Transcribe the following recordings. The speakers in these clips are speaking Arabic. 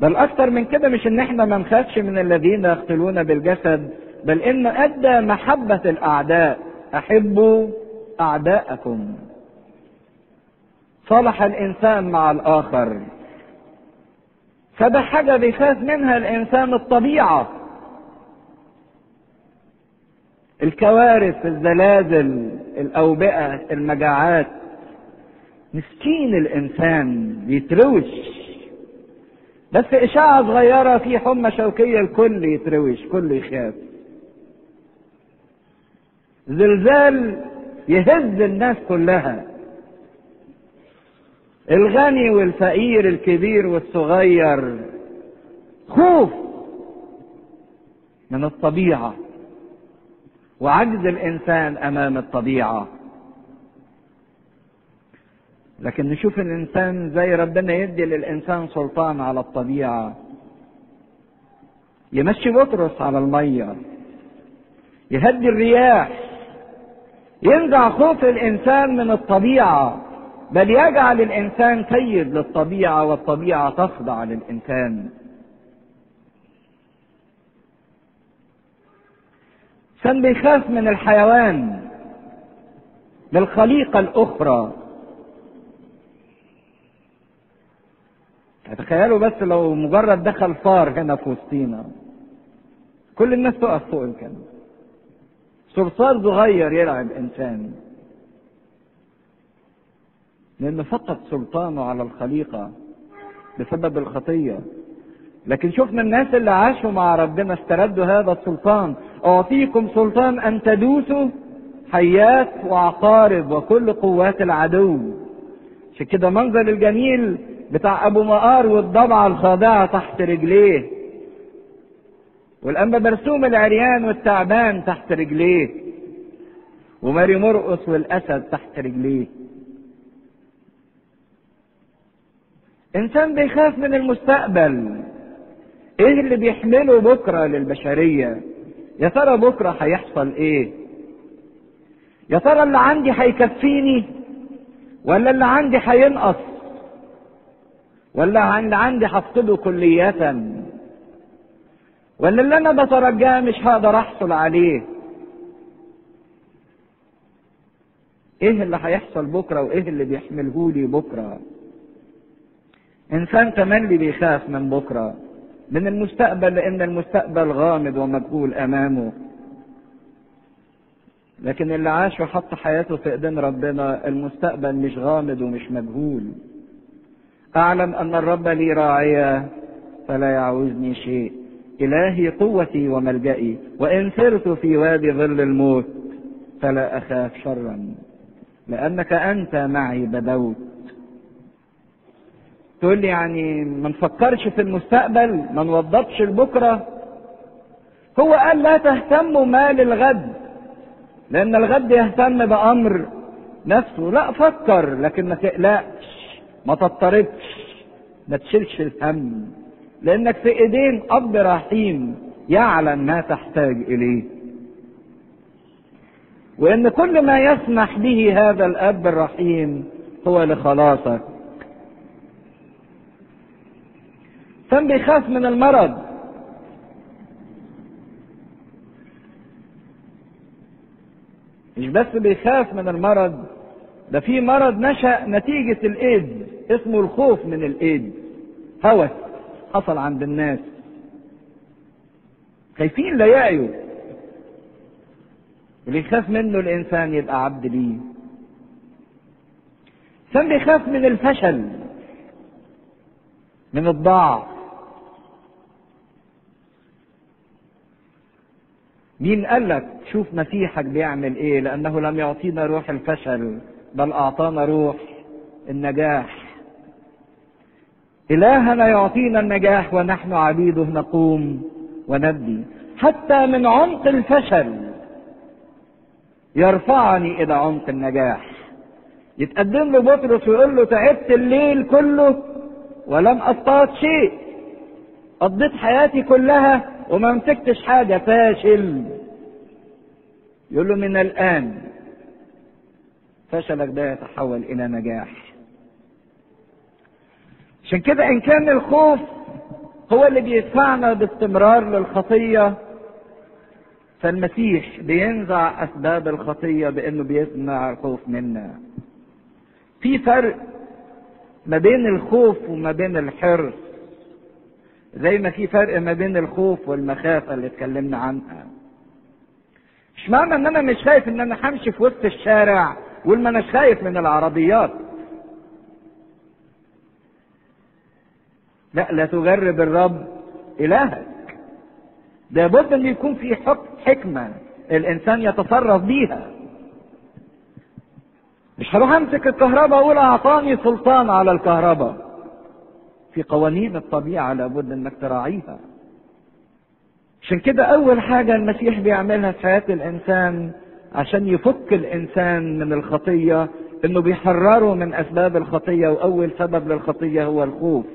بل أكتر من كده مش إن إحنا ما نخافش من الذين يقتلون بالجسد بل إن أدى محبة الأعداء أحبوا أعداءكم. صلح الإنسان مع الآخر. فده حاجة بيخاف منها الإنسان الطبيعة. الكوارث الزلازل الأوبئة المجاعات. مسكين الإنسان بيتروش. بس إشاعة صغيرة في حمى شوكية الكل يتروش كل يخاف. زلزال يهز الناس كلها. الغني والفقير الكبير والصغير. خوف من الطبيعة. وعجز الإنسان أمام الطبيعة. لكن نشوف الإنسان زي ربنا يدي للإنسان سلطان على الطبيعة. يمشي بطرس على المية. يهدي الرياح. ينزع خوف الإنسان من الطبيعة. بل يجعل الإنسان سيد للطبيعة والطبيعة تخضع للإنسان. كان بيخاف من الحيوان. للخليقة الأخرى. تخيلوا بس لو مجرد دخل فار هنا في وسطينا. كل الناس تقف فوق الكلب. صرصار صغير يلعب إنسان. لأنه فقد سلطانه على الخليقة بسبب الخطية. لكن شفنا الناس اللي عاشوا مع ربنا استردوا هذا السلطان. أعطيكم سلطان أن تدوسوا حيات وعقارب وكل قوات العدو. عشان كده منظر الجميل بتاع أبو مقار والضبعه الخاضعه تحت رجليه. والأنبا برسوم العريان والتعبان تحت رجليه. وماري مرقص والأسد تحت رجليه. إنسان بيخاف من المستقبل. إيه اللي بيحمله بكرة للبشرية؟ يا ترى بكرة هيحصل إيه؟ يا ترى اللي عندي هيكفيني ولا اللي عندي هينقص؟ ولا اللي عندي هفقده كلية. ولا اللي أنا بترجاه مش هقدر أحصل عليه. إيه اللي هيحصل بكرة وإيه اللي بيحمله لي بكرة؟ إنسان تملي بيخاف من بكرة. من المستقبل لأن المستقبل غامض ومجهول أمامه. لكن اللي عاش وحط حياته في إيدين ربنا المستقبل مش غامض ومش مجهول. أعلم أن الرب لي راعية فلا يعوزني شيء. إلهي قوتي وملجئي وإن سرت في وادي ظل الموت فلا أخاف شرا لأنك أنت معي بدوت. تقول لي يعني ما نفكرش في المستقبل ما نوضبش لبكرة. هو قال لا تهتموا ما للغد لأن الغد يهتم بأمر نفسه. لا فكر لكن ما تقلقش. ما تضطربش ما تشيلش الهم لأنك في إيدين أب رحيم يعلم ما تحتاج إليه. وإن كل ما يسمح به هذا الأب الرحيم هو لخلاصك. كان بيخاف من المرض؟ مش بس بيخاف من المرض ده في مرض نشأ نتيجة الإيد اسمه الخوف من الإيد هوس حصل عند الناس. خايفين لا يعيوا. اللي يخاف منه الإنسان يبقى عبد ليه. كان بيخاف من الفشل من الضعف. مين قال لك شوف مسيحك بيعمل إيه؟ لأنه لم يعطينا روح الفشل. بل أعطانا روح النجاح. إلهنا يعطينا النجاح ونحن عبيده نقوم وندي. حتى من عمق الفشل يرفعني إلى عمق النجاح. يتقدم له بطرس ويقول له تعبت الليل كله ولم أصطاد شيء. قضيت حياتي كلها وما مسكتش حاجة فاشل. يقول له من الآن فشلك ده يتحول إلى نجاح. عشان كده إن كان الخوف هو اللي بيدفعنا باستمرار للخطية فالمسيح بينزع أسباب الخطية بإنه بيمنع الخوف منا. في فرق ما بين الخوف وما بين الحرص. زي ما في فرق ما بين الخوف والمخافة اللي اتكلمنا عنها. مش معنى إن أنا مش خايف إن أنا همشي في وسط الشارع وما ما اناش خايف من العربيات. لا لا تغرب الرب إلهك. لابد أن يكون في حكمة الإنسان يتصرف بيها. مش هروح أمسك الكهرباء أقول أعطاني سلطان على الكهرباء. في قوانين الطبيعة لابد أنك تراعيها. عشان كده أول حاجة المسيح بيعملها في حياة الإنسان عشان يفك الإنسان من الخطية إنه بيحرره من أسباب الخطية وأول سبب للخطية هو الخوف.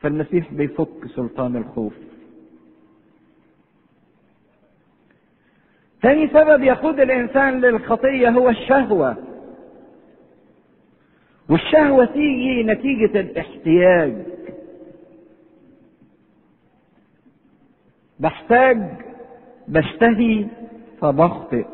فالمسيح بيفك سلطان الخوف. ثاني سبب يقود الإنسان للخطية هو الشهوة. والشهوة تيجي نتيجة الاحتياج. بحتاج بشتهي فبخطئ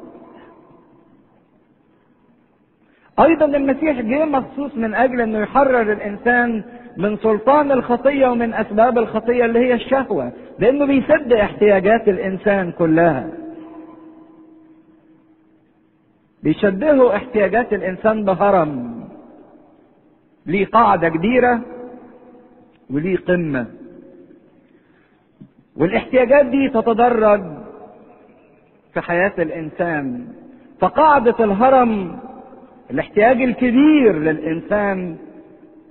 أيضا المسيح جه مخصوص من أجل إنه يحرر الإنسان من سلطان الخطية ومن أسباب الخطية اللي هي الشهوة لأنه بيسد احتياجات الإنسان كلها. بيشبهوا احتياجات الإنسان بهرم. ليه قاعدة كبيرة وليه قمة. والاحتياجات دي تتدرج في حياة الإنسان فقاعدة الهرم الاحتياج الكبير للإنسان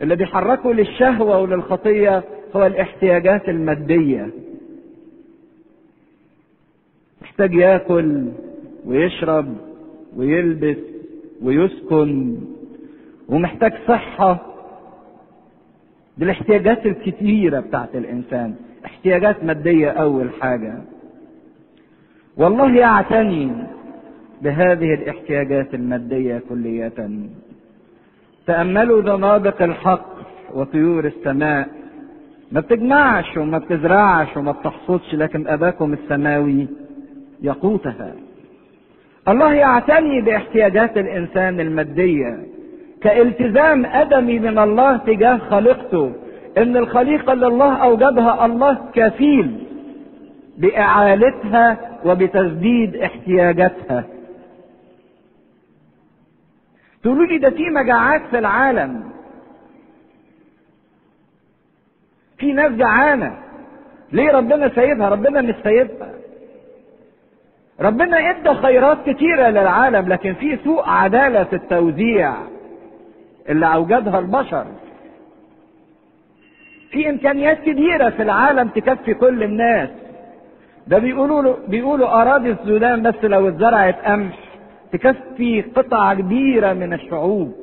اللي بيحركه للشهوة وللخطية هو الاحتياجات المادية. محتاج ياكل ويشرب ويلبس ويسكن ومحتاج صحة دي الاحتياجات الكتيره بتاعت الإنسان. احتياجات مادية أول حاجة. والله يعتني بهذه الاحتياجات المادية كلية. تأملوا زنابق الحق وطيور السماء. ما بتجمعش وما بتزرعش وما بتحصدش لكن أباكم السماوي يقوتها. الله يعتني باحتياجات الإنسان المادية كالتزام أدمي من الله تجاه خليقته إن الخليقة اللي الله اوجدها الله كفيل بإعالتها وبتسديد احتياجاتها. تقولوا لي ده في مجاعات في العالم. في ناس جعانة. ليه ربنا سايبها؟ ربنا مش سايبها. ربنا إدى خيرات كتيرة للعالم لكن في سوء عدالة في التوزيع اللي أوجدها البشر. في إمكانيات كبيرة في العالم تكفي كل الناس. ده بيقولوا له بيقولوا أراضي السودان بس لو اتزرعت قمح تكفي قطعة كبيرة من الشعوب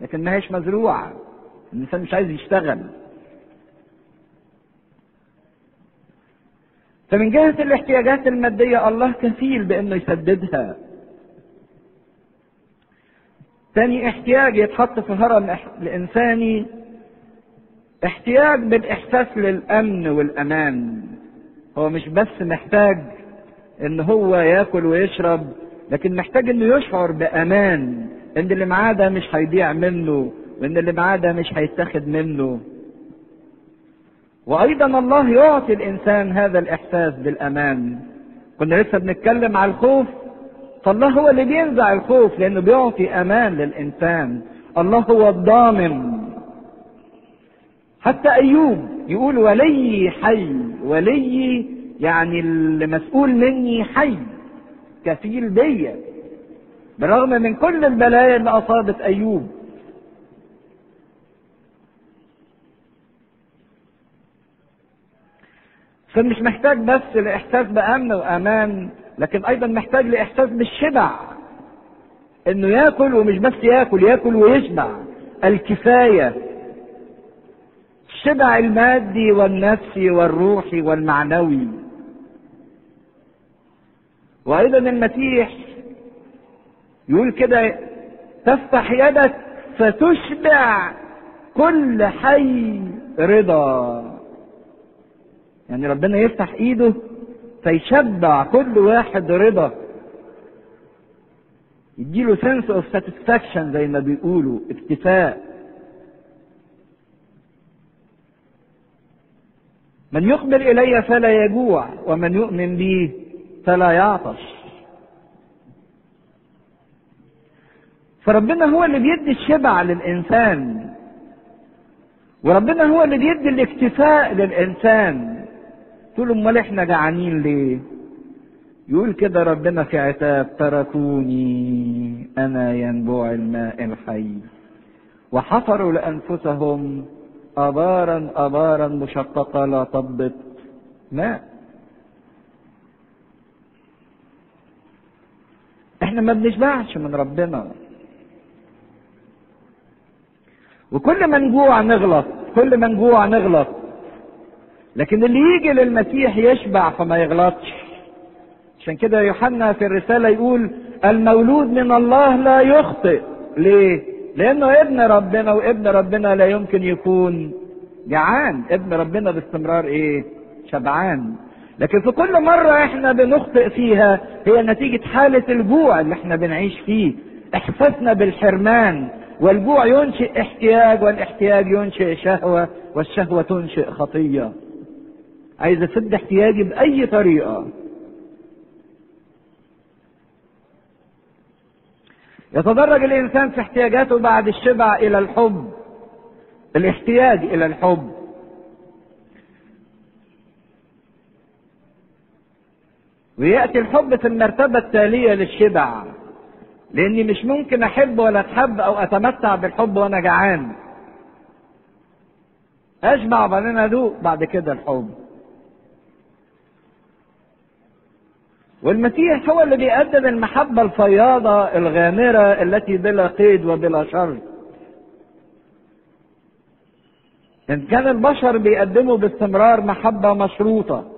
لكن ما هيش مزروعة الإنسان مش عايز يشتغل فمن جهة الاحتياجات المادية الله كفيل بأنه يسددها. تاني احتياج يتحط في هرم الإنساني احتياج بالإحساس للأمن والأمان. هو مش بس محتاج إن هو ياكل ويشرب لكن محتاج إنه يشعر بأمان إن اللي معاه ده مش هيضيع منه وإن اللي معاه ده مش هيتاخد منه. وأيضا الله يعطي الإنسان هذا الإحساس بالأمان. كنا لسه بنتكلم على الخوف. فالله هو اللي بينزع الخوف لأنه بيعطي أمان للإنسان. الله هو الضامن. حتى أيوب يقول ولي حي ولي يعني اللي مسؤول مني حي كفيل بيا. بالرغم من كل البلايا اللي أصابت أيوب. فمش محتاج بس لإحساس بأمن وأمان لكن أيضا محتاج لإحساس بالشبع. إنه ياكل ومش بس ياكل ياكل ويشبع. الكفاية الشبع المادي والنفسي والروحي والمعنوي. وأيضا المسيح يقول كده تفتح يدك فتشبع كل حي رضا. يعني ربنا يفتح إيده فيشبع كل واحد رضا. يديله sense of satisfaction زي ما بيقولوا اكتفاء. من يقبل إلي فلا يجوع ومن يؤمن بي فلا يعطش. فربنا هو اللي بيدي الشبع للإنسان وربنا هو اللي بيدي الاكتفاء للإنسان. تقول أمال إحنا جعانين ليه؟ يقول كده ربنا في عتاب تركوني أنا ينبوع الماء الحي. وحفروا لأنفسهم ابارا ابارا مشققة لا تضبط. ماء إحنا ما بنشبعش من ربنا. وكل ما نجوع نغلط كل ما نجوع نغلط. لكن اللي يجي للمسيح يشبع فما يغلطش. عشان كده يوحنا في الرسالة يقول المولود من الله لا يخطئ. ليه؟ لأنه ابن ربنا وابن ربنا لا يمكن يكون جعان. ابن ربنا باستمرار إيه؟ شبعان. لكن في كل مرة إحنا بنخطئ فيها هي نتيجة حالة الجوع اللي إحنا بنعيش فيه. إحساسنا بالحرمان. والجوع ينشئ احتياج والاحتياج ينشئ شهوة والشهوة تنشئ خطية. عايز أسد احتياجي بأي طريقة. يتدرج الإنسان في احتياجاته بعد الشبع إلى الحب الاحتياج إلى الحب. ويأتي الحب في المرتبة التالية للشبع لأني مش ممكن أحب ولا أتحب أو أتمتع بالحب وأنا جعان. أشبع وبعدين ادوق بعد كده الحب. والمسيح هو اللي بيقدم المحبة الفياضة الغامرة التي بلا قيد وبلا شر. إن كان البشر بيقدموا باستمرار محبة مشروطة.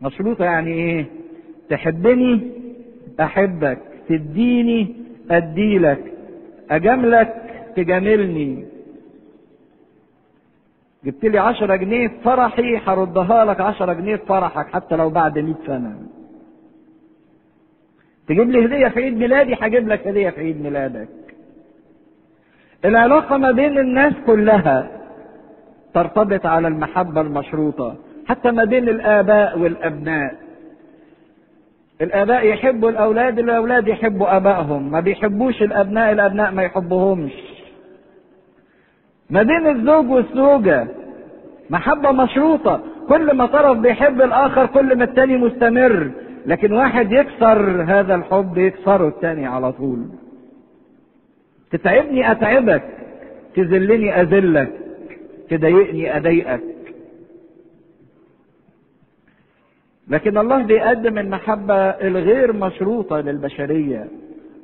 مشروطة يعني إيه؟ تحبني أحبك تديني أديلك أجاملك تجاملني. جبت لي عشرة جنيه في فرحي هردها لك عشرة جنيه في فرحك حتى لو بعد مئة سنة. تجيب لي هدية في عيد ميلادي هجيب لك هدية في عيد ميلادك. العلاقة ما بين الناس كلها ترتبط على المحبة المشروطة حتى ما بين الآباء والأبناء. الآباء يحبوا الأولاد الأولاد يحبوا آبائهم. ما بيحبوش الأبناء الأبناء ما يحبوهمش. ما بين الزوج والزوجة محبة مشروطة. كل ما طرف بيحب الآخر كل ما التاني مستمر. لكن واحد يكسر هذا الحب يكسره التاني على طول. تتعبني أتعبك تذلني أذلك تضايقني أضايقك. لكن الله بيقدم المحبة الغير مشروطة للبشرية.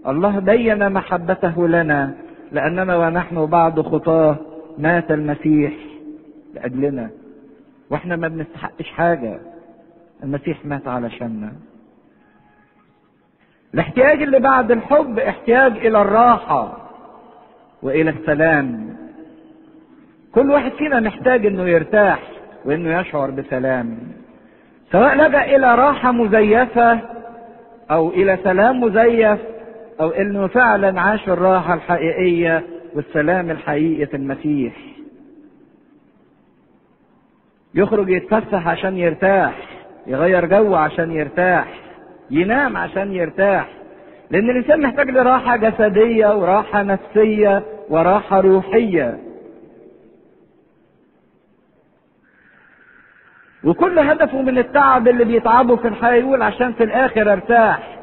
الله بين محبته لنا لأننا ونحن بعد خطاة. مات المسيح لأجلنا. وإحنا ما بنستحقش حاجة. المسيح مات علشاننا. الاحتياج اللي بعد الحب احتياج إلى الراحة وإلى السلام. كل واحد فينا محتاج إنه يرتاح وإنه يشعر بسلام. سواء لجأ إلى راحة مزيفة أو إلى سلام مزيف أو إنه فعلا عاش الراحة الحقيقية والسلام الحقيقي في المسيح. يخرج يتفسح عشان يرتاح، يغير جو عشان يرتاح، ينام عشان يرتاح. لأن الإنسان محتاج لراحة جسدية وراحة نفسية وراحة روحية. وكل هدفه من التعب اللي بيتعبه في الحياة يقول عشان في الآخر أرتاح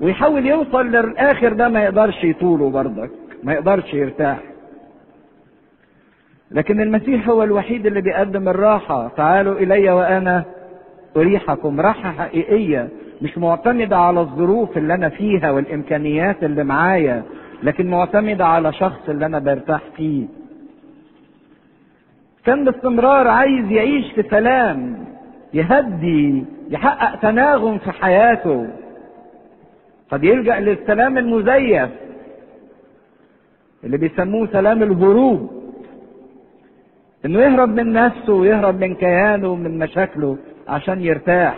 ويحاول يوصل للآخر ده ما يقدرش يطوله برضك ما يقدرش يرتاح. لكن المسيح هو الوحيد اللي بيقدم الراحة. تعالوا إلي وأنا أريحكم. راحة حقيقية. مش معتمدة على الظروف اللي أنا فيها والإمكانيات اللي معايا لكن معتمدة على شخص اللي أنا برتاح فيه. كان باستمرار عايز يعيش في سلام يهدي يحقق تناغم في حياته. قد يلجأ للسلام المزيف. اللي بيسموه سلام الهروب. إنه يهرب من نفسه ويهرب من كيانه ومن مشاكله عشان يرتاح.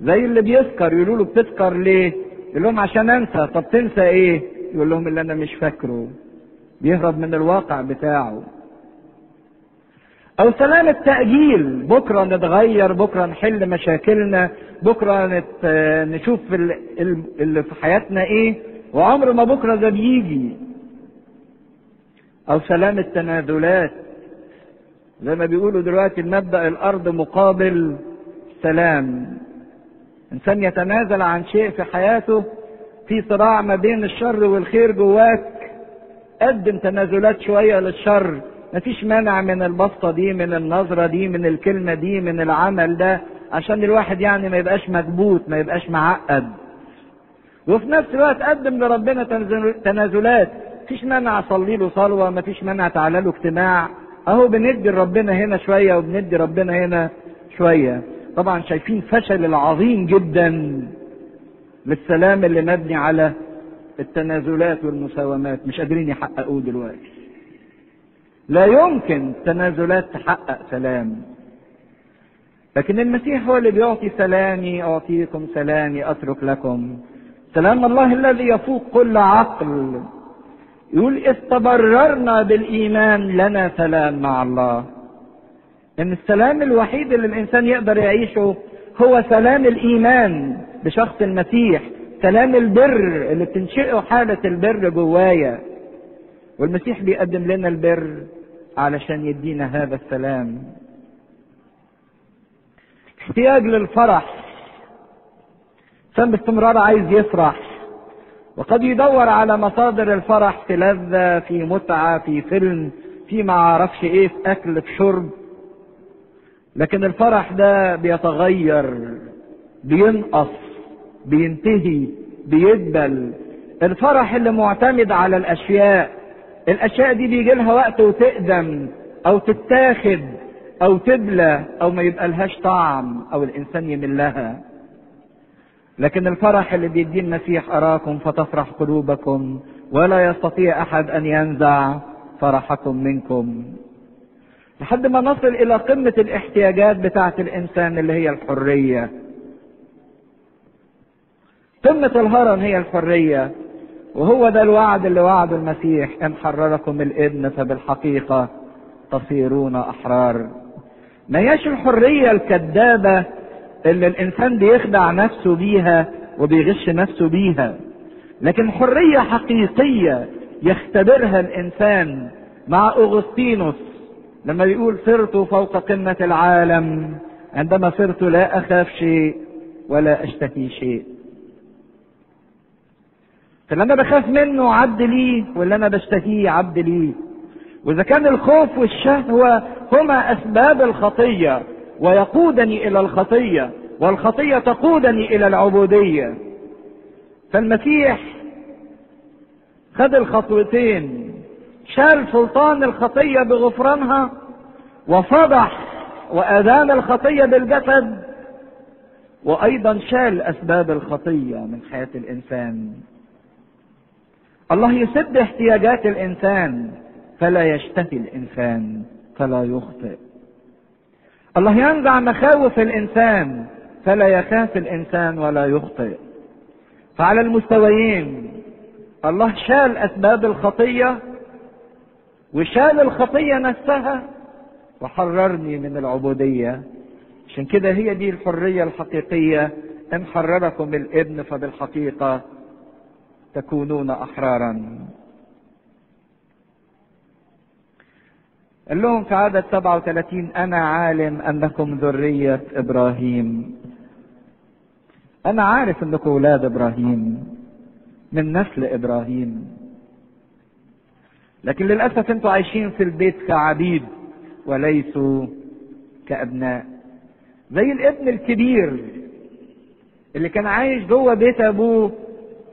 زي اللي بيسكر يقولوا له بتسكر ليه؟ يقول لهم عشان أنسى. طب تنسى إيه؟ يقول لهم اللي أنا مش فاكره. بيهرب من الواقع بتاعه. أو سلام التأجيل. بكرة نتغير بكرة نحل مشاكلنا بكرة نت... نشوف اللي في حياتنا إيه؟ وعمر ما بكرة ده بيجي. أو سلام التنازلات. زي ما بيقولوا دلوقتي المبدأ الأرض مقابل سلام. إنسان يتنازل عن شيء في حياته في صراع ما بين الشر والخير جواك. قدم تنازلات شوية للشر. مفيش مانع من البسطة دي من النظرة دي من الكلمة دي من العمل ده عشان الواحد يعني ما يبقاش مكبوت ما يبقاش معقد. وفي نفس الوقت قدم لربنا تنازلات. مفيش مانع أصلي له صلوة مفيش مانع تعالى له اجتماع. أهو بندي ربنا هنا شوية وبندي ربنا هنا شوية. طبعا شايفين فشل العظيم جدا للسلام اللي مبني على التنازلات والمساومات. مش قادرين يحققوه دلوقتي. لا يمكن تنازلات تحقق سلام. لكن المسيح هو اللي بيعطي سلامي أعطيكم سلامي أترك لكم. سلام الله الذي يفوق كل عقل. يقول إذ تبررنا بالإيمان لنا سلام مع الله. إن السلام الوحيد اللي الإنسان يقدر يعيشه هو سلام الإيمان بشخص المسيح سلام البر اللي بتنشئه حالة البر جوايا. والمسيح بيقدم لنا البر علشان يدينا هذا السلام. احتياج للفرح. الإنسان باستمرار عايز يفرح وقد يدور على مصادر الفرح في لذة في متعة في فيلم في ما أعرفش إيه في أكل في شرب. لكن الفرح ده بيتغير بينقص بينتهي بيدبل. الفرح اللي معتمد على الأشياء الأشياء دي بيجي لها وقت وتقدم أو تتاخد أو تبلى أو ما يبقى لهاش طعم أو الإنسان يمل لها لكن الفرح اللي بيديه المسيح أراكم فتفرح قلوبكم ولا يستطيع أحد أن ينزع فرحكم منكم. لحد ما نصل إلى قمة الاحتياجات بتاعة الإنسان اللي هي الحرية. قمة الهرم هي الحرية وهو ده الوعد اللي وعده المسيح إن حرركم الابن فبالحقيقة تصيرون أحرار. ما هياش الحرية الكذابة اللي الإنسان بيخدع نفسه بيها وبيغش نفسه بيها. لكن حرية حقيقية يختبرها الإنسان مع أغسطينوس لما بيقول صرت فوق قمة العالم عندما صرت لا أخاف شيء ولا اشتهي شيء. فاللي أنا بخاف منه عبد ليه واللي أنا بشتهيه عبد ليه وإذا كان الخوف والشهوة هما أسباب الخطية. ويقودني إلى الخطية والخطية تقودني إلى العبودية. فالمسيح خد الخطوتين شال سلطان الخطية بغفرانها وفضح وادان الخطية بالجسد وأيضا شال أسباب الخطية من حياة الإنسان. الله يسد احتياجات الإنسان فلا يشتهي الإنسان فلا يخطئ. الله ينزع مخاوف الإنسان فلا يخاف الإنسان ولا يخطئ. فعلى المستويين الله شال أسباب الخطية وشال الخطية نفسها وحررني من العبودية. عشان كده هي دي الحرية الحقيقية إن حرركم الإبن فبالحقيقة تكونون أحرارا. قال لهم في عدد 37 أنا عالم أنكم ذرية إبراهيم. أنا عارف أنكم أولاد إبراهيم من نسل إبراهيم. لكن للأسف أنتوا عايشين في البيت كعبيد وليسوا كأبناء. زي الابن الكبير اللي كان عايش جوه بيت أبوه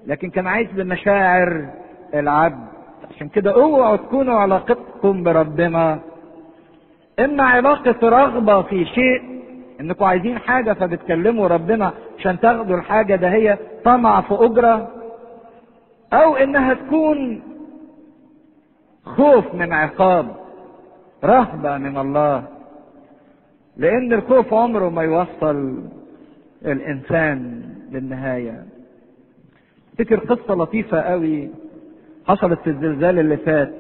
لكن كان عايش بمشاعر العبد. عشان كده اوعوا تكونوا علاقتكم بربنا. إما علاقة رغبة في شيء إنكم عايزين حاجة فبتكلموا ربنا عشان تاخدوا الحاجة ده هي طمع في أجرة أو إنها تكون خوف من عقاب رهبة من الله. لأن الخوف عمره ما يوصل الإنسان للنهاية. افتكر قصة لطيفة قوي؟ حصلت في الزلزال اللي فات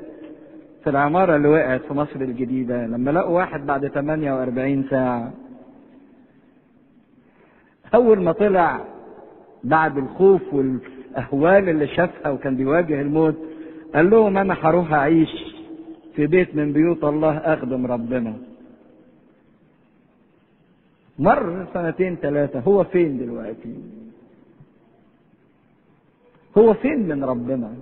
في العمارة اللي وقعت في مصر الجديدة لما لقوا واحد بعد 48 ساعة. أول ما طلع بعد الخوف والأهوال اللي شافها وكان بيواجه الموت قال لهم أنا هروح أعيش في بيت من بيوت الله أخدم ربنا. مر سنتين ثلاثة هو فين دلوقتي؟ هو فين من ربنا؟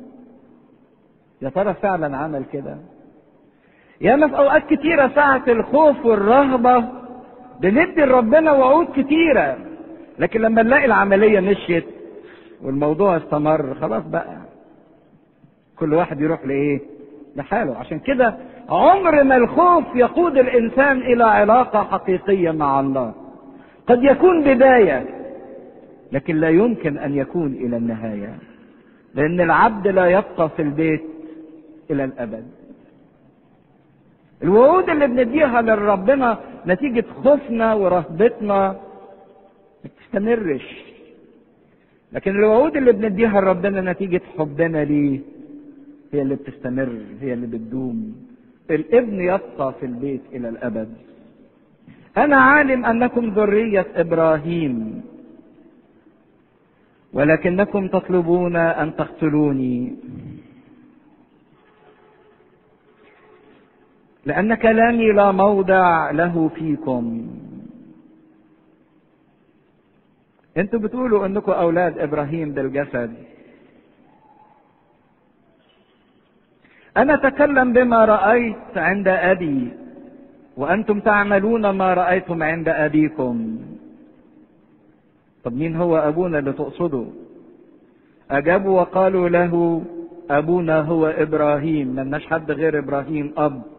يا ترى فعلا عمل كده؟ ياما في أوقات كتيرة ساعة الخوف والرهبة بندي لربنا وعود كتيرة لكن لما نلاقي العملية مشيت والموضوع استمر خلاص بقى كل واحد يروح لإيه؟ لحاله. عشان كده عمر ما الخوف يقود الإنسان إلى علاقة حقيقية مع الله. قد يكون بداية لكن لا يمكن أن يكون إلى النهاية لأن العبد لا يبقى في البيت إلى الأبد. الوعود اللي بنديها لربنا نتيجة خوفنا ورهبتنا ما بتستمرش. لكن الوعود اللي بنديها لربنا نتيجة حبنا ليه؟ هي اللي بتستمر هي اللي بتدوم. الابن يبقى في البيت إلى الأبد. أنا عالم أنكم ذرية إبراهيم ولكنكم تطلبون أن تقتلوني. لأن كلامي لا موضع له فيكم. أنتوا بتقولوا أنكم أولاد إبراهيم بالجسد. أنا أتكلم بما رأيت عند أبي وأنتم تعملون ما رأيتم عند أبيكم. طب مين هو أبونا اللي تقصده؟ أجابوا وقالوا له أبونا هو إبراهيم. ملناش حد غير إبراهيم أب.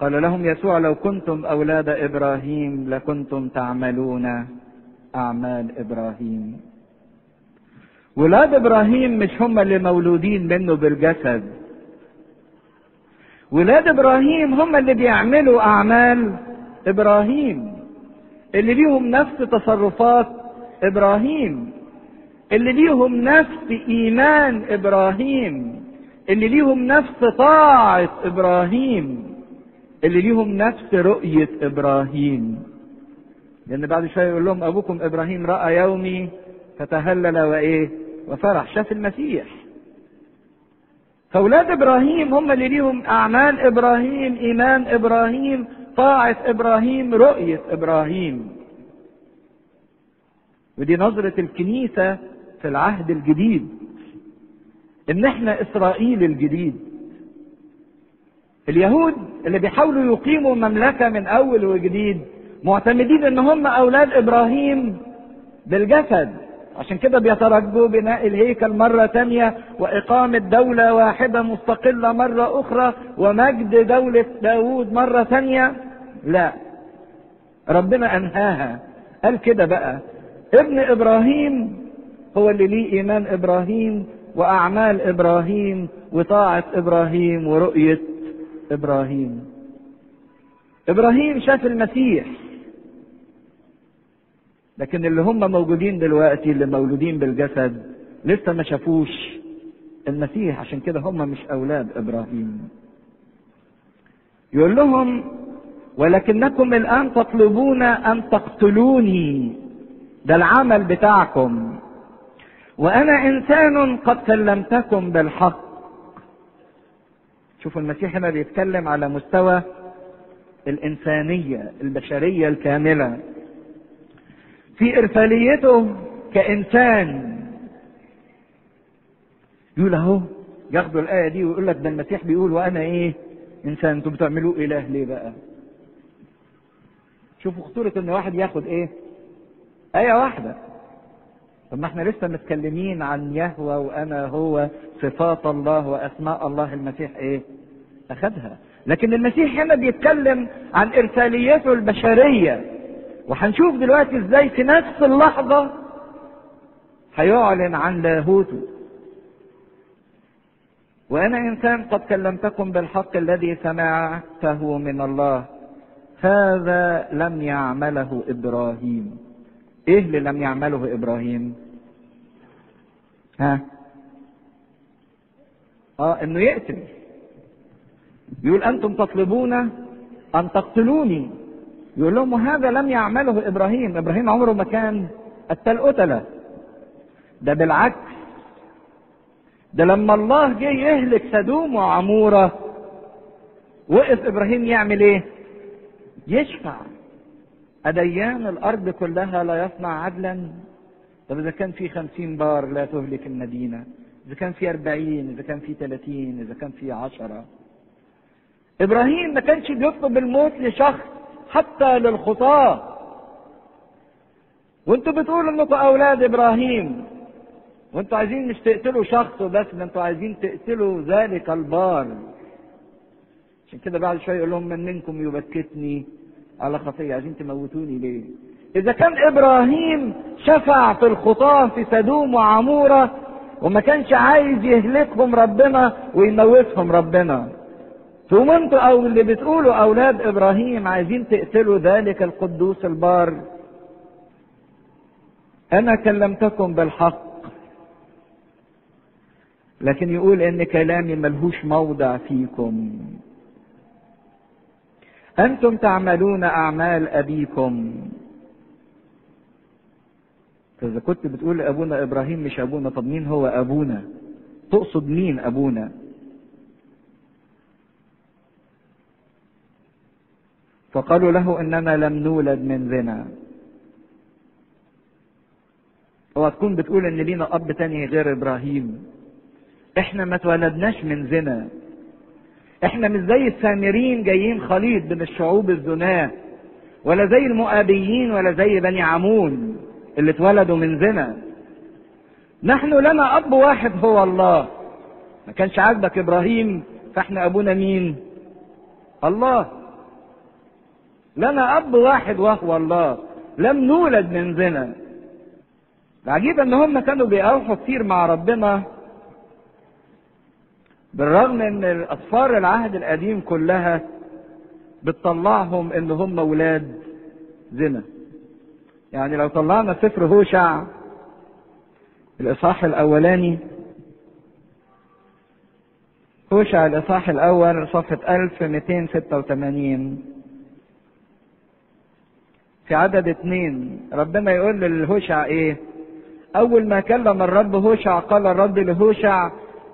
قال لهم يسوع لو كنتم أولاد إبراهيم لكنتم تعملون أعمال إبراهيم. ولاد إبراهيم مش هم اللي مولودين منه بالجسد. ولاد إبراهيم هم اللي بيعملوا أعمال إبراهيم. اللي ليهم نفس تصرفات إبراهيم. اللي ليهم نفس إيمان إبراهيم. اللي ليهم نفس طاعة إبراهيم. اللي ليهم نفس رؤية إبراهيم. لأن بعد شوية يقول لهم أبوكم إبراهيم رأى يومي فتهلل وإيه؟ وفرح. شاف المسيح. فأولاد إبراهيم هم اللي ليهم أعمال إبراهيم إيمان إبراهيم طاعة إبراهيم رؤية إبراهيم. ودي نظرة الكنيسة في العهد الجديد إن إحنا إسرائيل الجديد. اليهود اللي بيحاولوا يقيموا مملكة من أول وجديد معتمدين إن هم أولاد إبراهيم بالجسد. عشان كده بيترجوا بناء الهيكل مرة تانية وإقامة دولة واحدة مستقلة مرة أخرى ومجد دولة داوود مرة تانية. لا ربنا أنهاها. قال كده بقى ابن إبراهيم هو اللي ليه إيمان إبراهيم وأعمال إبراهيم وطاعة إبراهيم ورؤية إبراهيم. إبراهيم شاف المسيح. لكن اللي هم موجودين دلوقتي اللي مولودين بالجسد لسه ما شافوش المسيح. عشان كده هم مش أولاد إبراهيم. يقول لهم ولكنكم الآن تطلبون أن تقتلوني. ده العمل بتاعكم. وأنا إنسان قد كلمتكم بالحق. شوفوا المسيح هنا بيتكلم على مستوى الإنسانية البشرية الكاملة. في إرساليته كإنسان يقول أهو ياخدوا الآية دي ويقول لك ده المسيح بيقول وأنا إيه؟ إنسان أنتوا بتعملوه إله ليه بقى؟ شوفوا خطورة إن واحد ياخد إيه؟ آية واحدة. طب ما إحنا لسه متكلمين عن يهوى وأنا هو صفات الله وأسماء الله المسيح إيه؟ اخدها لكن المسيح هنا بيتكلم عن ارساليته البشرية. وهنشوف دلوقتي إزاي في نفس اللحظة هيعلن عن لاهوته وأنا إنسان قد كلمتكم بالحق الذي سمعته من الله. هذا لم يعمله إبراهيم. إيه اللي لم يعمله إبراهيم؟ ها؟ آه إنه يقتل. يقول أنتم تطلبون أن تقتلوني. يقول لهم هذا لم يعمله إبراهيم. إبراهيم عمره ما كان قتل قتله ده بالعكس. ده لما الله جه يهلك سدوم وعمورة وقف إبراهيم يعمل إيه؟ يشفع. أديان الأرض كلها لا يصنع عدلا. طب إذا كان في خمسين بار لا تهلك المدينة. إذا كان في أربعين إذا كان في ثلاثين إذا كان في عشرة. إبراهيم ما كانش بيطلب الموت لشخص حتى للخطاة. وانتوا بتقولوا انكم أولاد إبراهيم. وانتوا عايزين مش تقتلوا شخص بس ده أنتوا عايزين تقتلوا ذلك البار. عشان كده بعد شوية يقول لهم من منكم يبكتني؟ على خطيه عايزين تموتوني ليه؟ إذا كان إبراهيم شفع في الخطاة في سدوم وعمورة وما كانش عايز يهلكهم ربنا ويموتهم ربنا. ثم أنتوا أو اللي بتقولوا أولاد إبراهيم عايزين تقتلوا ذلك القدوس البار. أنا كلمتكم بالحق لكن يقول إن كلامي ملهوش موضع فيكم. أنتم تعملون أعمال أبيكم. فاذا كنت بتقول أبونا إبراهيم مش أبونا طب مين هو أبونا؟ تقصد مين أبونا؟ فقالوا له اننا لم نولد من زنا. اوعى تكون بتقول إن لينا أب تاني غير إبراهيم. إحنا ما اتولدناش من زنا. إحنا مش زي السامريين جايين خليط بين الشعوب الزناة ولا زي المؤابيين ولا زي بني عمون اللي اتولدوا من زنا. نحن لنا أب واحد هو الله. ما كانش عاجبك إبراهيم فإحنا أبونا مين؟ الله. لنا اب واحد وهو الله. لم نولد من زنا. العجيب ان هم كانوا بيقاوحوا كتير مع ربنا. بالرغم ان الاطفال العهد القديم كلها بتطلعهم ان هم ولاد زنا. يعني لو طلعنا سفر هوشع الإصحاح الأولاني. هوشع الإصحاح الأول صفحة 1286 في عدد اتنين. ربنا يقول للهوشع إيه؟ أول ما كلم الرب هوشع قال الرب لهوشع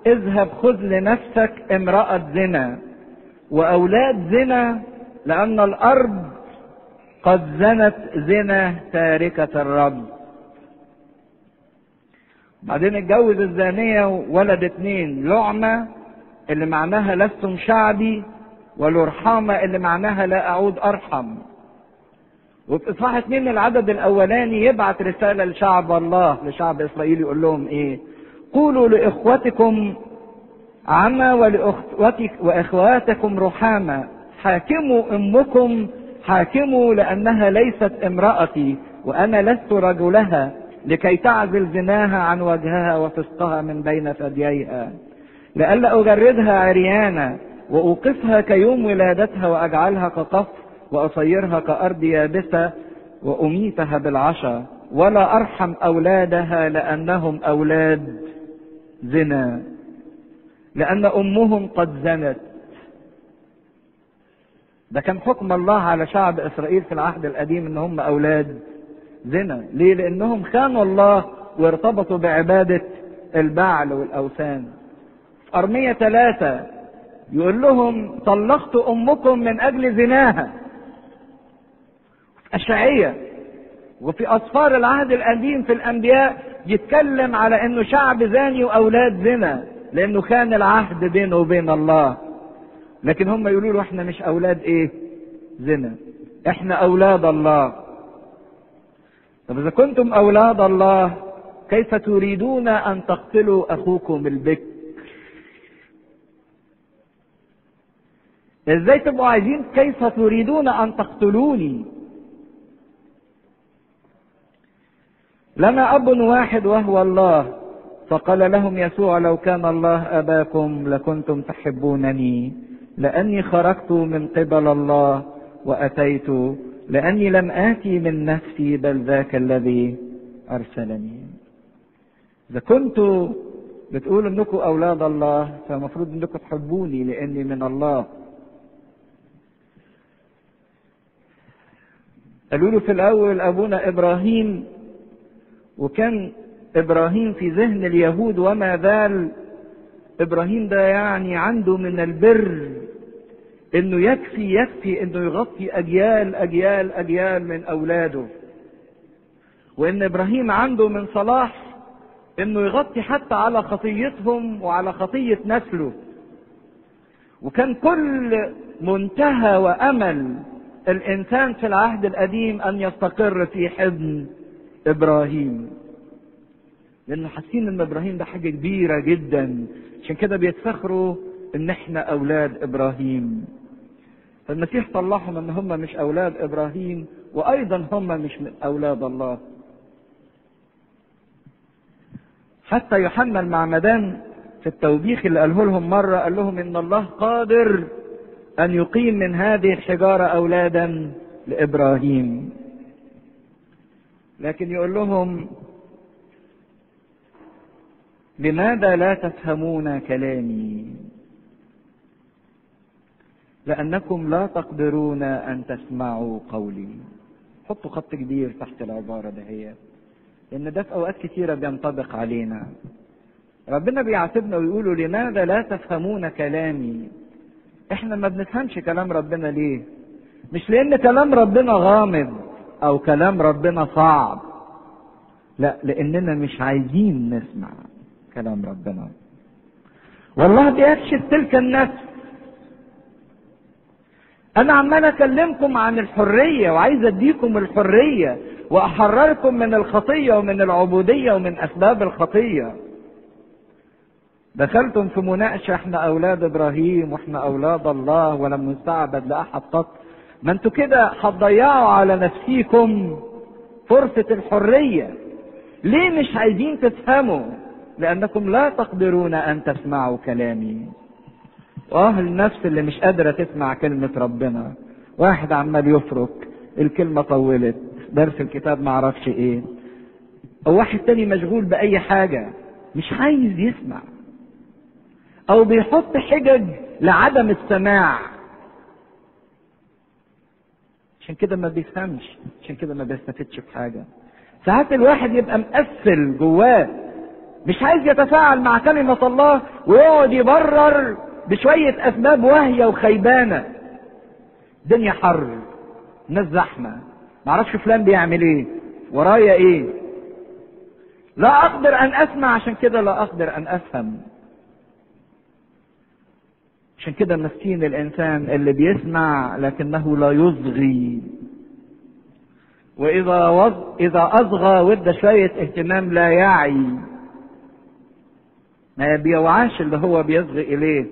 اذهب خذ لنفسك امرأة زنا وأولاد زنا لأن الأرض قد زنت زنا تاركة الرب. بعدين اتجوز الزانية ولد اتنين لعمة اللي معناها لستم شعبي ولرحامة اللي معناها لا أعود أرحم. وفي اصحاح اتنين العدد الأولاني يبعت رسالة لشعب الله لشعب إسرائيل يقول لهم إيه؟ قولوا لإخوتكم عما ولاخوتك وإخواتكم رحامة حاكموا أمكم حاكموا لأنها ليست امرأتي وأنا لست رجلها لكي تعزل زناها عن وجهها وفسقها من بين ثدييها. لئلا اجردها عريانة وأوقفها كيوم ولادتها وأجعلها كقفر وأصيرها كأرض يابسة وأميتها بالعشا ولا أرحم أولادها لأنهم أولاد زنا. لأن أمهم قد زنت. ده كان حكم الله على شعب إسرائيل في العهد القديم إن هم أولاد زنا. ليه؟ لأنهم خانوا الله وارتبطوا بعبادة البعل والأوثان. في أرمية ثلاثة يقول لهم طلقت أمكم من أجل زناها. أشعية. وفي أسفار العهد القديم في الأنبياء يتكلم على إنه شعب زاني وأولاد زنا لأنه كان العهد بينه وبين الله. لكن هم يقولوا له إحنا مش أولاد إيه؟ زنا. إحنا أولاد الله. طب إذا كنتم أولاد الله كيف تريدون أن تقتلوا أخوكم البكر؟ إزاي تبقوا عايزين كيف تريدون أن تقتلوني؟ لنا أب واحد وهو الله. فقال لهم يسوع لو كان الله أباكم لكنتم تحبونني لأني خرجت من قبل الله وأتيت لأني لم آتي من نفسي بل ذاك الذي أرسلني. إذا كنتوا بتقولوا إنكم أولاد الله فالمفروض إنكم تحبوني لأني من الله. قالوا له في الأول أبونا إبراهيم وكان إبراهيم في ذهن اليهود وما زال. إبراهيم ده يعني عنده من البر إنه يكفي يكفي إنه يغطي أجيال أجيال أجيال من أولاده. وإن إبراهيم عنده من صلاح إنه يغطي حتى على خطيتهم وعلى خطية نسله. وكان كل منتهى وأمل الإنسان في العهد القديم أن يستقر في حضن. إبراهيم. لأنه حاسين إن إبراهيم ده حاجة كبيرة جدا. عشان كده بيتفخروا إن إحنا أولاد إبراهيم. فالمسيح طلعهم إن هم مش أولاد إبراهيم وأيضا هم مش من أولاد الله. حتى يوحنا المعمدان في التوبيخ اللي قاله لهم مرة قال لهم إن الله قادر أن يقيم من هذه الحجارة أولادا لإبراهيم. لكن يقول لهم لماذا لا تفهمون كلامي؟ لأنكم لا تقدرون أن تسمعوا قولي. حطوا خط كبير تحت العبارة دهيت لأن ده في أوقات كتيرة بينطبق علينا. ربنا بيعاتبنا ويقولوا لماذا لا تفهمون كلامي؟ إحنا ما بنفهمش كلام ربنا ليه؟ مش لأن كلام ربنا غامض. أو كلام ربنا صعب. لا لأننا مش عايزين نسمع كلام ربنا. والله بيكشف تلك النفس أنا عمال أكلمكم عن الحرية وعايز أديكم الحرية وأحرركم من الخطية ومن العبودية ومن أسباب الخطية. دخلتم في مناقشة إحنا أولاد إبراهيم وإحنا أولاد الله ولم نستعبد لأحد قط. ما أنتوا كده هتضيعوا على نفسيكم فرصة الحرية. ليه مش عايزين تفهموا؟ لأنكم لا تقدرون أن تسمعوا كلامي. واه النفس اللي مش قادرة تسمع كلمة ربنا. واحد عمال يفرك الكلمة طولت درس الكتاب معرفش إيه. أو واحد تاني مشغول بأي حاجة مش عايز يسمع. أو بيحط حجج لعدم السماع. عشان كده ما بيفهمش عشان كده ما بيستفدش بحاجة. ساعات الواحد يبقى مقفل جواه مش عايز يتفاعل مع كلمة الله ويقعد يبرر بشوية أسباب واهية وخيبانة. الدنيا حر الناس زحمة معرفش فلان بيعمل إيه ورايا إيه. لا أقدر أن أسمع عشان كده لا أقدر أن أفهم. عشان كده مسكين الإنسان اللي بيسمع لكنه لا يصغي. وإذا وز... إذا أصغى وده شوية اهتمام لا يعي. ما بيوعاش اللي هو بيصغي إليه.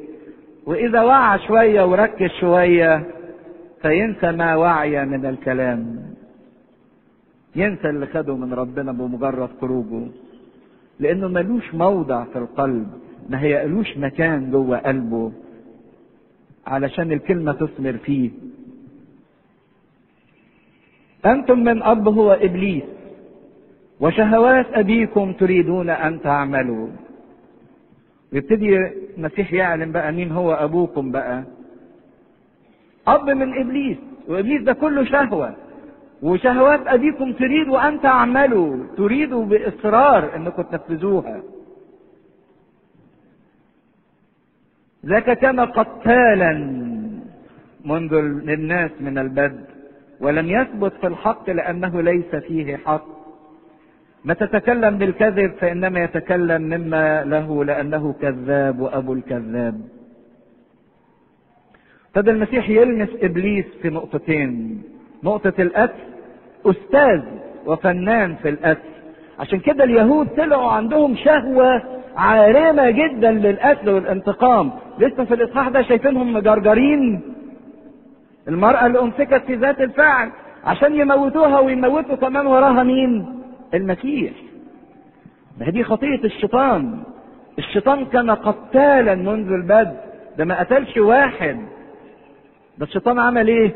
وإذا وعى شوية وركز شوية فينسى ما وعي من الكلام. ينسى اللي خده من ربنا بمجرد خروجه. لأنه ملوش موضع في القلب. ما هيقلوش مكان جوه قلبه. علشان الكلمة تثمر فيه. أنتم من أب هو إبليس وشهوات أبيكم تريدون أن تعملوا. يبتدي المسيح يعلم بقى مين هو أبوكم بقى. أب من إبليس وإبليس ده كله شهوة. وشهوات أبيكم تريدوا أن تعملوا تريدوا بإصرار إنكم تنفذوها. ذاك كان قتالا منذ الناس من البدء ولم يثبت في الحق لأنه ليس فيه حق. ما تتكلم بالكذب فإنما يتكلم مما له لأنه كذاب وأبو الكذاب. ابتدى المسيح يلمس إبليس في نقطتين نقطة القتل أستاذ وفنان في القتل عشان كده اليهود طلعوا عندهم شهوة عارمة جدا للقتل والانتقام. لسه في الإصحاح ده شايفينهم مجرجرين. المرأة اللي أمسكت في ذات الفعل عشان يموتوها ويموتوا كمان وراها مين؟ المسيح ما دي خطية الشيطان. الشيطان كان قتالا منذ البدء. ده ما قتلش واحد. ده الشيطان عمل إيه؟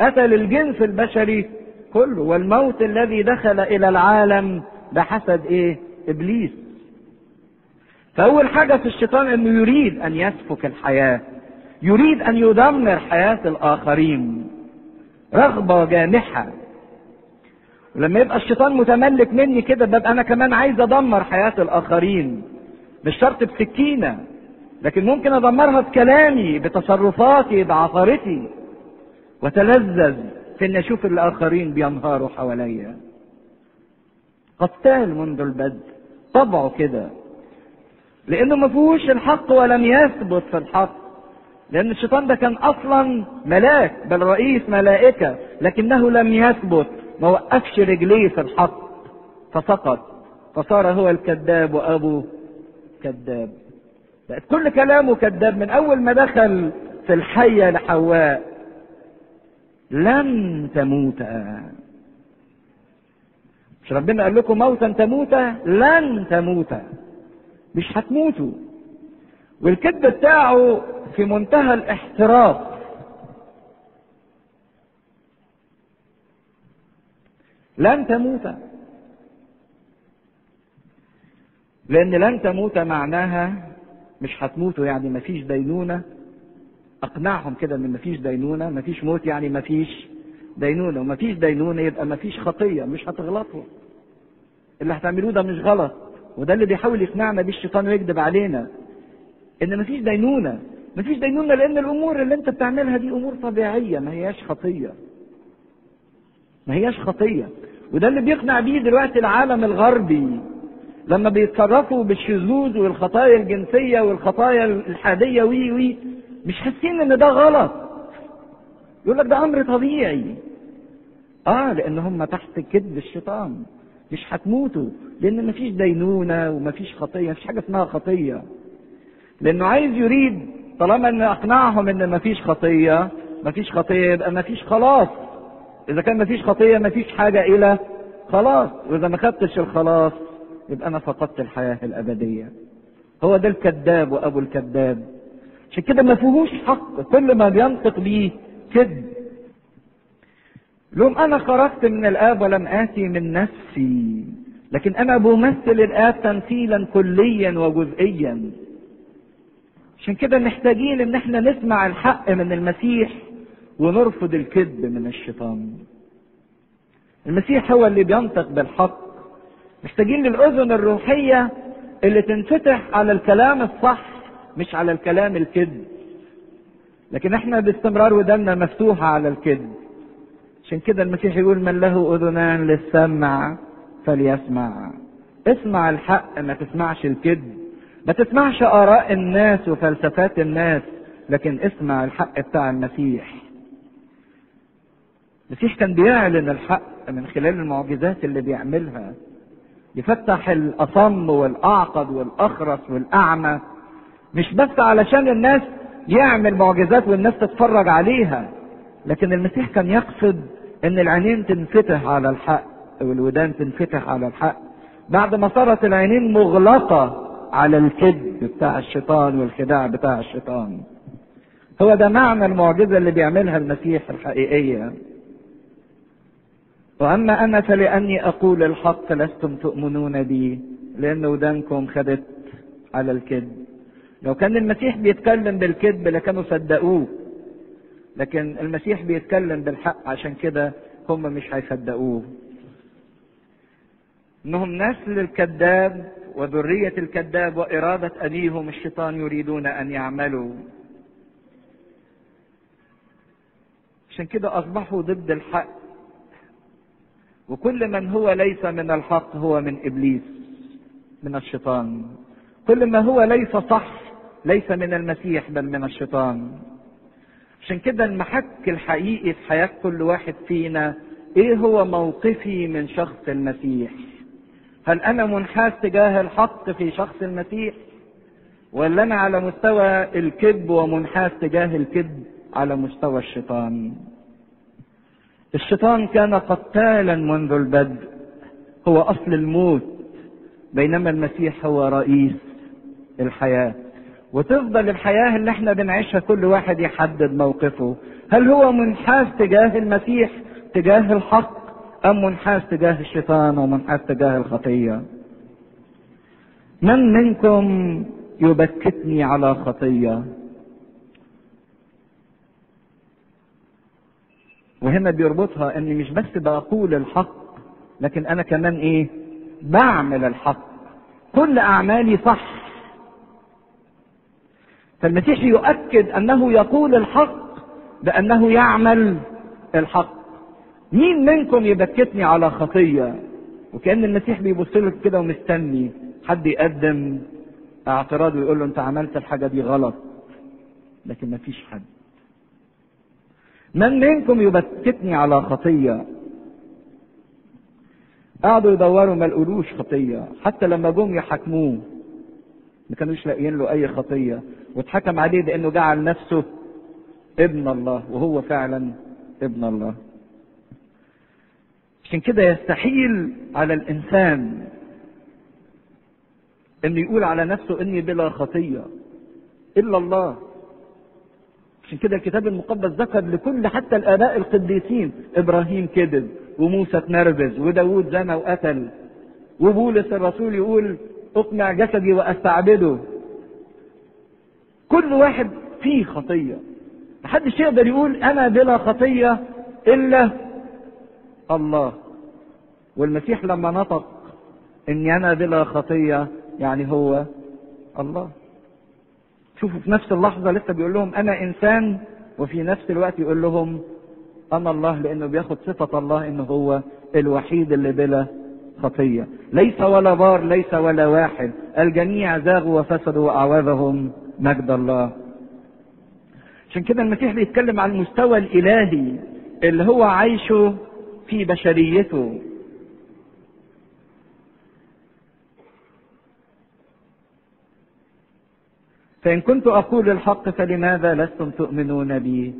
قتل الجنس البشري كله. والموت الذي دخل إلى العالم بحسد إيه؟ إبليس. فأول حاجة في الشيطان إنه يريد أن يسفك الحياة يريد أن يدمر حياة الآخرين رغبة جامحة. ولما يبقى الشيطان متملك مني كده ببقى أنا كمان عايز أدمر حياة الآخرين مش شرط بسكينة لكن ممكن أدمرها بكلامي بتصرفاتي بعثرتي وتلذذ في ان أشوف الآخرين بينهاروا حواليا. قتال منذ البدء طبعه كده. لأنه ما فيهوش الحق ولم يثبت في الحق. لأن الشيطان ده كان أصلا ملاك بل رئيس ملائكة لكنه لم يثبت ما وقفش رجليه في الحق. فسقط. فصار هو الكذاب وأبو كذاب. بقت كل كلامه كذاب. من أول ما دخل في الحية لحواء لن تموتا مش ربنا قال لكم موتا تموتا لن تموتا مش هتموتوا. والكذب بتاعه في منتهى الاحتراف لن تموت. لأن لن تموت معناها مش هتموتوا يعني مفيش دينونة. أقنعهم كده إن مفيش دينونة مفيش موت يعني مفيش دينونة. ومفيش دينونة يبقى مفيش خطية مش هتغلطوا. اللي هتعملوه ده مش غلط. وده اللي بيحاول يقنعنا بيه الشيطان ويكذب علينا إن مفيش دينونة مفيش دينونة لأن الأمور اللي أنت بتعملها دي أمور طبيعية ما هياش خطية. ما هياش خطية. وده اللي بيقنع بيه دلوقتي العالم الغربي لما بيتصرفوا بالشذوذ والخطايا الجنسية والخطايا الحادية وي وي مش حاسين إن ده غلط. يقول لك ده أمر طبيعي. آه لأن هم تحت كذب الشيطان مش هتموتوا. لأن مفيش دينونة ومفيش خطية مفيش حاجة اسمها خطية. لأنه عايز يريد طالما إن أقنعهم إن مفيش خطية مفيش خطية يبقى مفيش خلاص. إذا كان مفيش خطية مفيش حاجة إلى خلاص. وإذا ما خدتش الخلاص يبقى أنا فقدت الحياة الأبدية. هو ده الكذاب وأبو الكذاب. عشان كده ما فيهوش حق. كل ما بينطق بيه كذب. لهم أنا خرجت من الآب ولم آتي من نفسي. لكن أنا بمثل الآب تمثيلا كليا وجزئيا. عشان كده محتاجين إن إحنا نسمع الحق من المسيح ونرفض الكذب من الشيطان. المسيح هو اللي بينطق بالحق. محتاجين للأذن الروحية اللي تنفتح على الكلام الصح مش على الكلام الكذب. لكن إحنا باستمرار ودنا مفتوحه على الكذب. عشان كده المسيح يقول من له أذنان للسمع. فليسمع. اسمع الحق ما تسمعش الكذب. ما تسمعش آراء الناس وفلسفات الناس لكن اسمع الحق بتاع المسيح. المسيح كان بيعلن الحق من خلال المعجزات اللي بيعملها. يفتح الأصم والأعقد والأخرس والأعمى مش بس علشان الناس يعمل معجزات والناس تتفرج عليها لكن المسيح كان يقصد إن العينين تنفتح على الحق. والودان تنفتح على الحق. بعد ما صارت العينين مغلقة على الكذب بتاع الشيطان والخداع بتاع الشيطان. هو ده معنى المعجزة اللي بيعملها المسيح الحقيقية. وأما أنا فلأني أقول الحق لستم تؤمنون بي لأن ودانكم خدت على الكذب. لو كان المسيح بيتكلم بالكذب لكانوا صدقوه. لكن المسيح بيتكلم بالحق عشان كده هم مش هيصدقوه. إنهم نسل الكذاب وذرية الكذاب وإرادة أبيهم الشيطان يريدون أن يعملوا. عشان كده أصبحوا ضد الحق. وكل من هو ليس من الحق هو من إبليس من الشيطان. كل ما هو ليس صح ليس من المسيح بل من الشيطان. عشان كده المحك الحقيقي في حياة كل واحد فينا إيه هو موقفي من شخص المسيح؟ هل أنا منحاز تجاه الحق في شخص المسيح؟ ولا أنا على مستوى الكذب ومنحاز تجاه الكذب على مستوى الشيطان؟ الشيطان كان قتالا منذ البدء هو أصل الموت بينما المسيح هو رئيس الحياة. وتفضل الحياة اللي إحنا بنعيشها كل واحد يحدد موقفه. هل هو منحاز تجاه المسيح تجاه الحق؟ أم منحاز تجاه الشيطان ومنحاز تجاه الخطية؟ من منكم يبكتني على خطية؟ وهنا بيربطها إني مش بس بقول الحق لكن أنا كمان إيه؟ بعمل الحق. كل أعمالي صح. فالمسيح يؤكد أنه يقول الحق بأنه يعمل الحق. مين منكم يبكتني على خطية؟ وكأن المسيح بيبص له كده ومستني. حد يقدم اعتراض ويقول له انت عملت الحاجة دي غلط. لكن مفيش حد. من منكم يبكتني على خطية؟ قعدوا يدوروا ما لقولوش خطية. حتى لما جم يحاكموه ما كانوش لاقيين له أي خطية. واتحكم عليه بأنه جعل نفسه ابن الله وهو فعلا ابن الله. عشان كده يستحيل على الإنسان انه يقول على نفسه إني بلا خطية إلا الله. عشان كده الكتاب المقدس ذكر لكل حتى الآباء القديسين إبراهيم كذب وموسى اتنرفز وداوود زنى وقتل وبولس الرسول يقول اقنع جسدي وأستعبده. كل واحد فيه خطية. محدش يقدر يقول أنا بلا خطية إلا الله. والمسيح لما نطق اني أنا بلا خطية يعني هو الله. شوفوا في نفس اللحظة لسه بيقول لهم أنا إنسان وفي نفس الوقت يقول لهم أنا الله لأنه بياخد صفة الله إنه هو الوحيد اللي بلا خطية. ليس ولا بار ليس ولا واحد. الجميع زاغوا وفسدوا وأعوذهم مجد الله. عشان كده المسيح بيتكلم عن المستوى الإلهي اللي هو عايشه في بشريته فإن كنت أقول الحق فلماذا لستم تؤمنون بي؟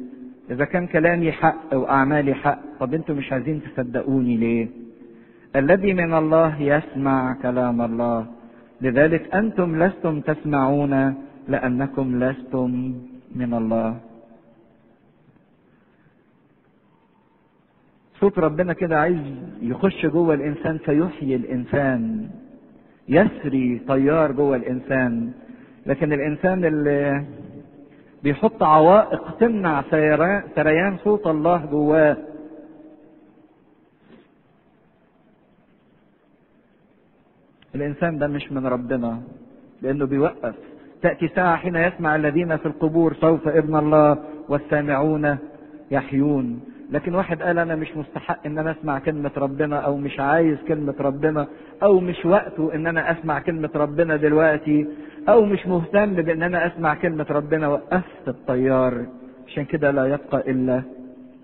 إذا كان كلامي حق وأعمالي حق، طب أنتم مش عايزين تصدقوني ليه؟ الذي من الله يسمع كلام الله، لذلك أنتم لستم تسمعون لأنكم لستم من الله. صوت ربنا كده عايز يخش جوه الإنسان فيحيي الإنسان. يسري طيار جوه الإنسان. لكن الإنسان اللي بيحط عوائق تمنع سريان صوت الله جواه. الإنسان ده مش من ربنا لأنه بيوقف. تأتي ساعة حين يسمع الذين في القبور سوف ابن الله والسامعون يحيون. لكن واحد قال أنا مش مستحق إن أنا أسمع كلمة ربنا أو مش عايز كلمة ربنا أو مش وقته إن أنا أسمع كلمة ربنا دلوقتي أو مش مهتم بإن أنا أسمع كلمة ربنا وقفت الطيار. عشان كده لا يبقى إلا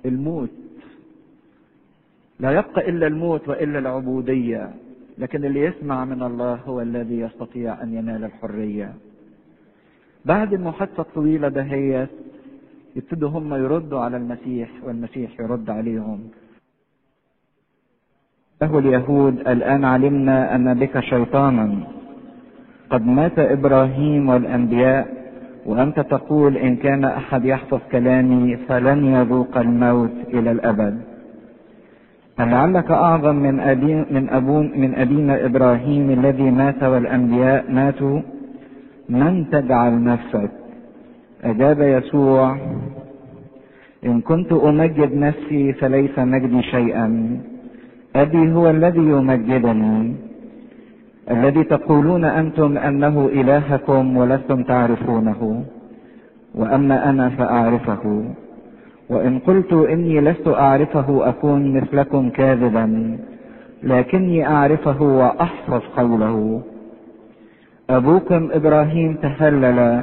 الموت. لا يبقى إلا الموت وإلا العبودية. لكن اللي يسمع من الله هو الذي يستطيع أن ينال الحرية. بعد المحادثة الطويلة دهيت يبتدوا هم يردوا على المسيح والمسيح يرد عليهم. له اليهود الآن علمنا أن بك شيطانا. قد مات إبراهيم والأنبياء وأنت تقول إن كان أحد يحفظ كلامي فلن يذوق الموت إلى الأبد. لعلك أعظم من أبي من أبون من أبينا إبراهيم الذي مات والأنبياء ماتوا؟ من تجعل نفسك أجاب يسوع إن كنت أمجد نفسي فليس مجدي شيئا. أبي هو الذي يمجدني. الذي تقولون أنتم أنه إلهكم ولستم تعرفونه. وأما أنا فأعرفه. وإن قلت إني لست أعرفه أكون مثلكم كاذبا لكني أعرفه وأحفظ قوله. أبوكم إبراهيم تهلل.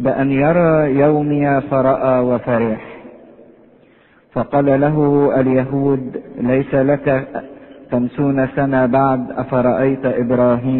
بأن يرى يومي فرأى وفرح. فقال له اليهود ليس لك خمسون سنة بعد أفرأيت إبراهيم؟